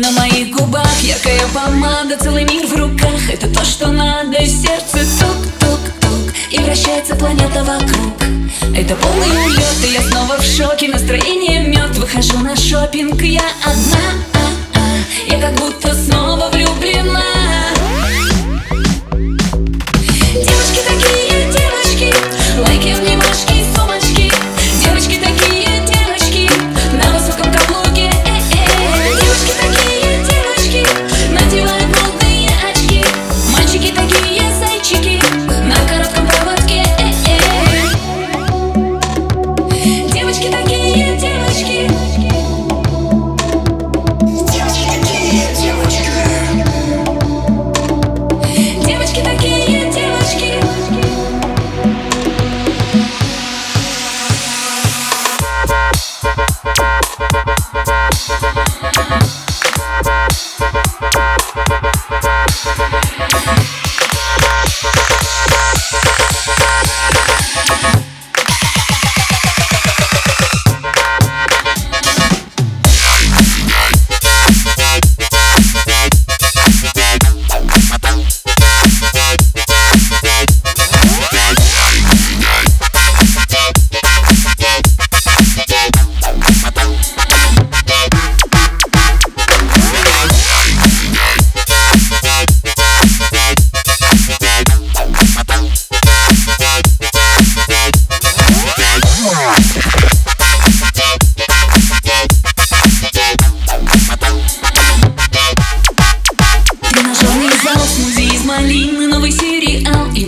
На моих губах яркая помада, целый мир в руках. Это то, что надо, сердце тук-тук-тук. И вращается планета вокруг. Это полный улет, и я снова в шоке. Настроение мед, выхожу на шопинг. Я одна,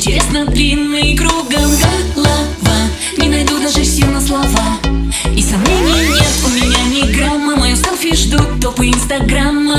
интересно длинный Кругом голова, не найду даже сил на слова. И сомнений нет, у меня ни грамма. Мою селфи ждут топы инстаграма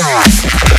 Música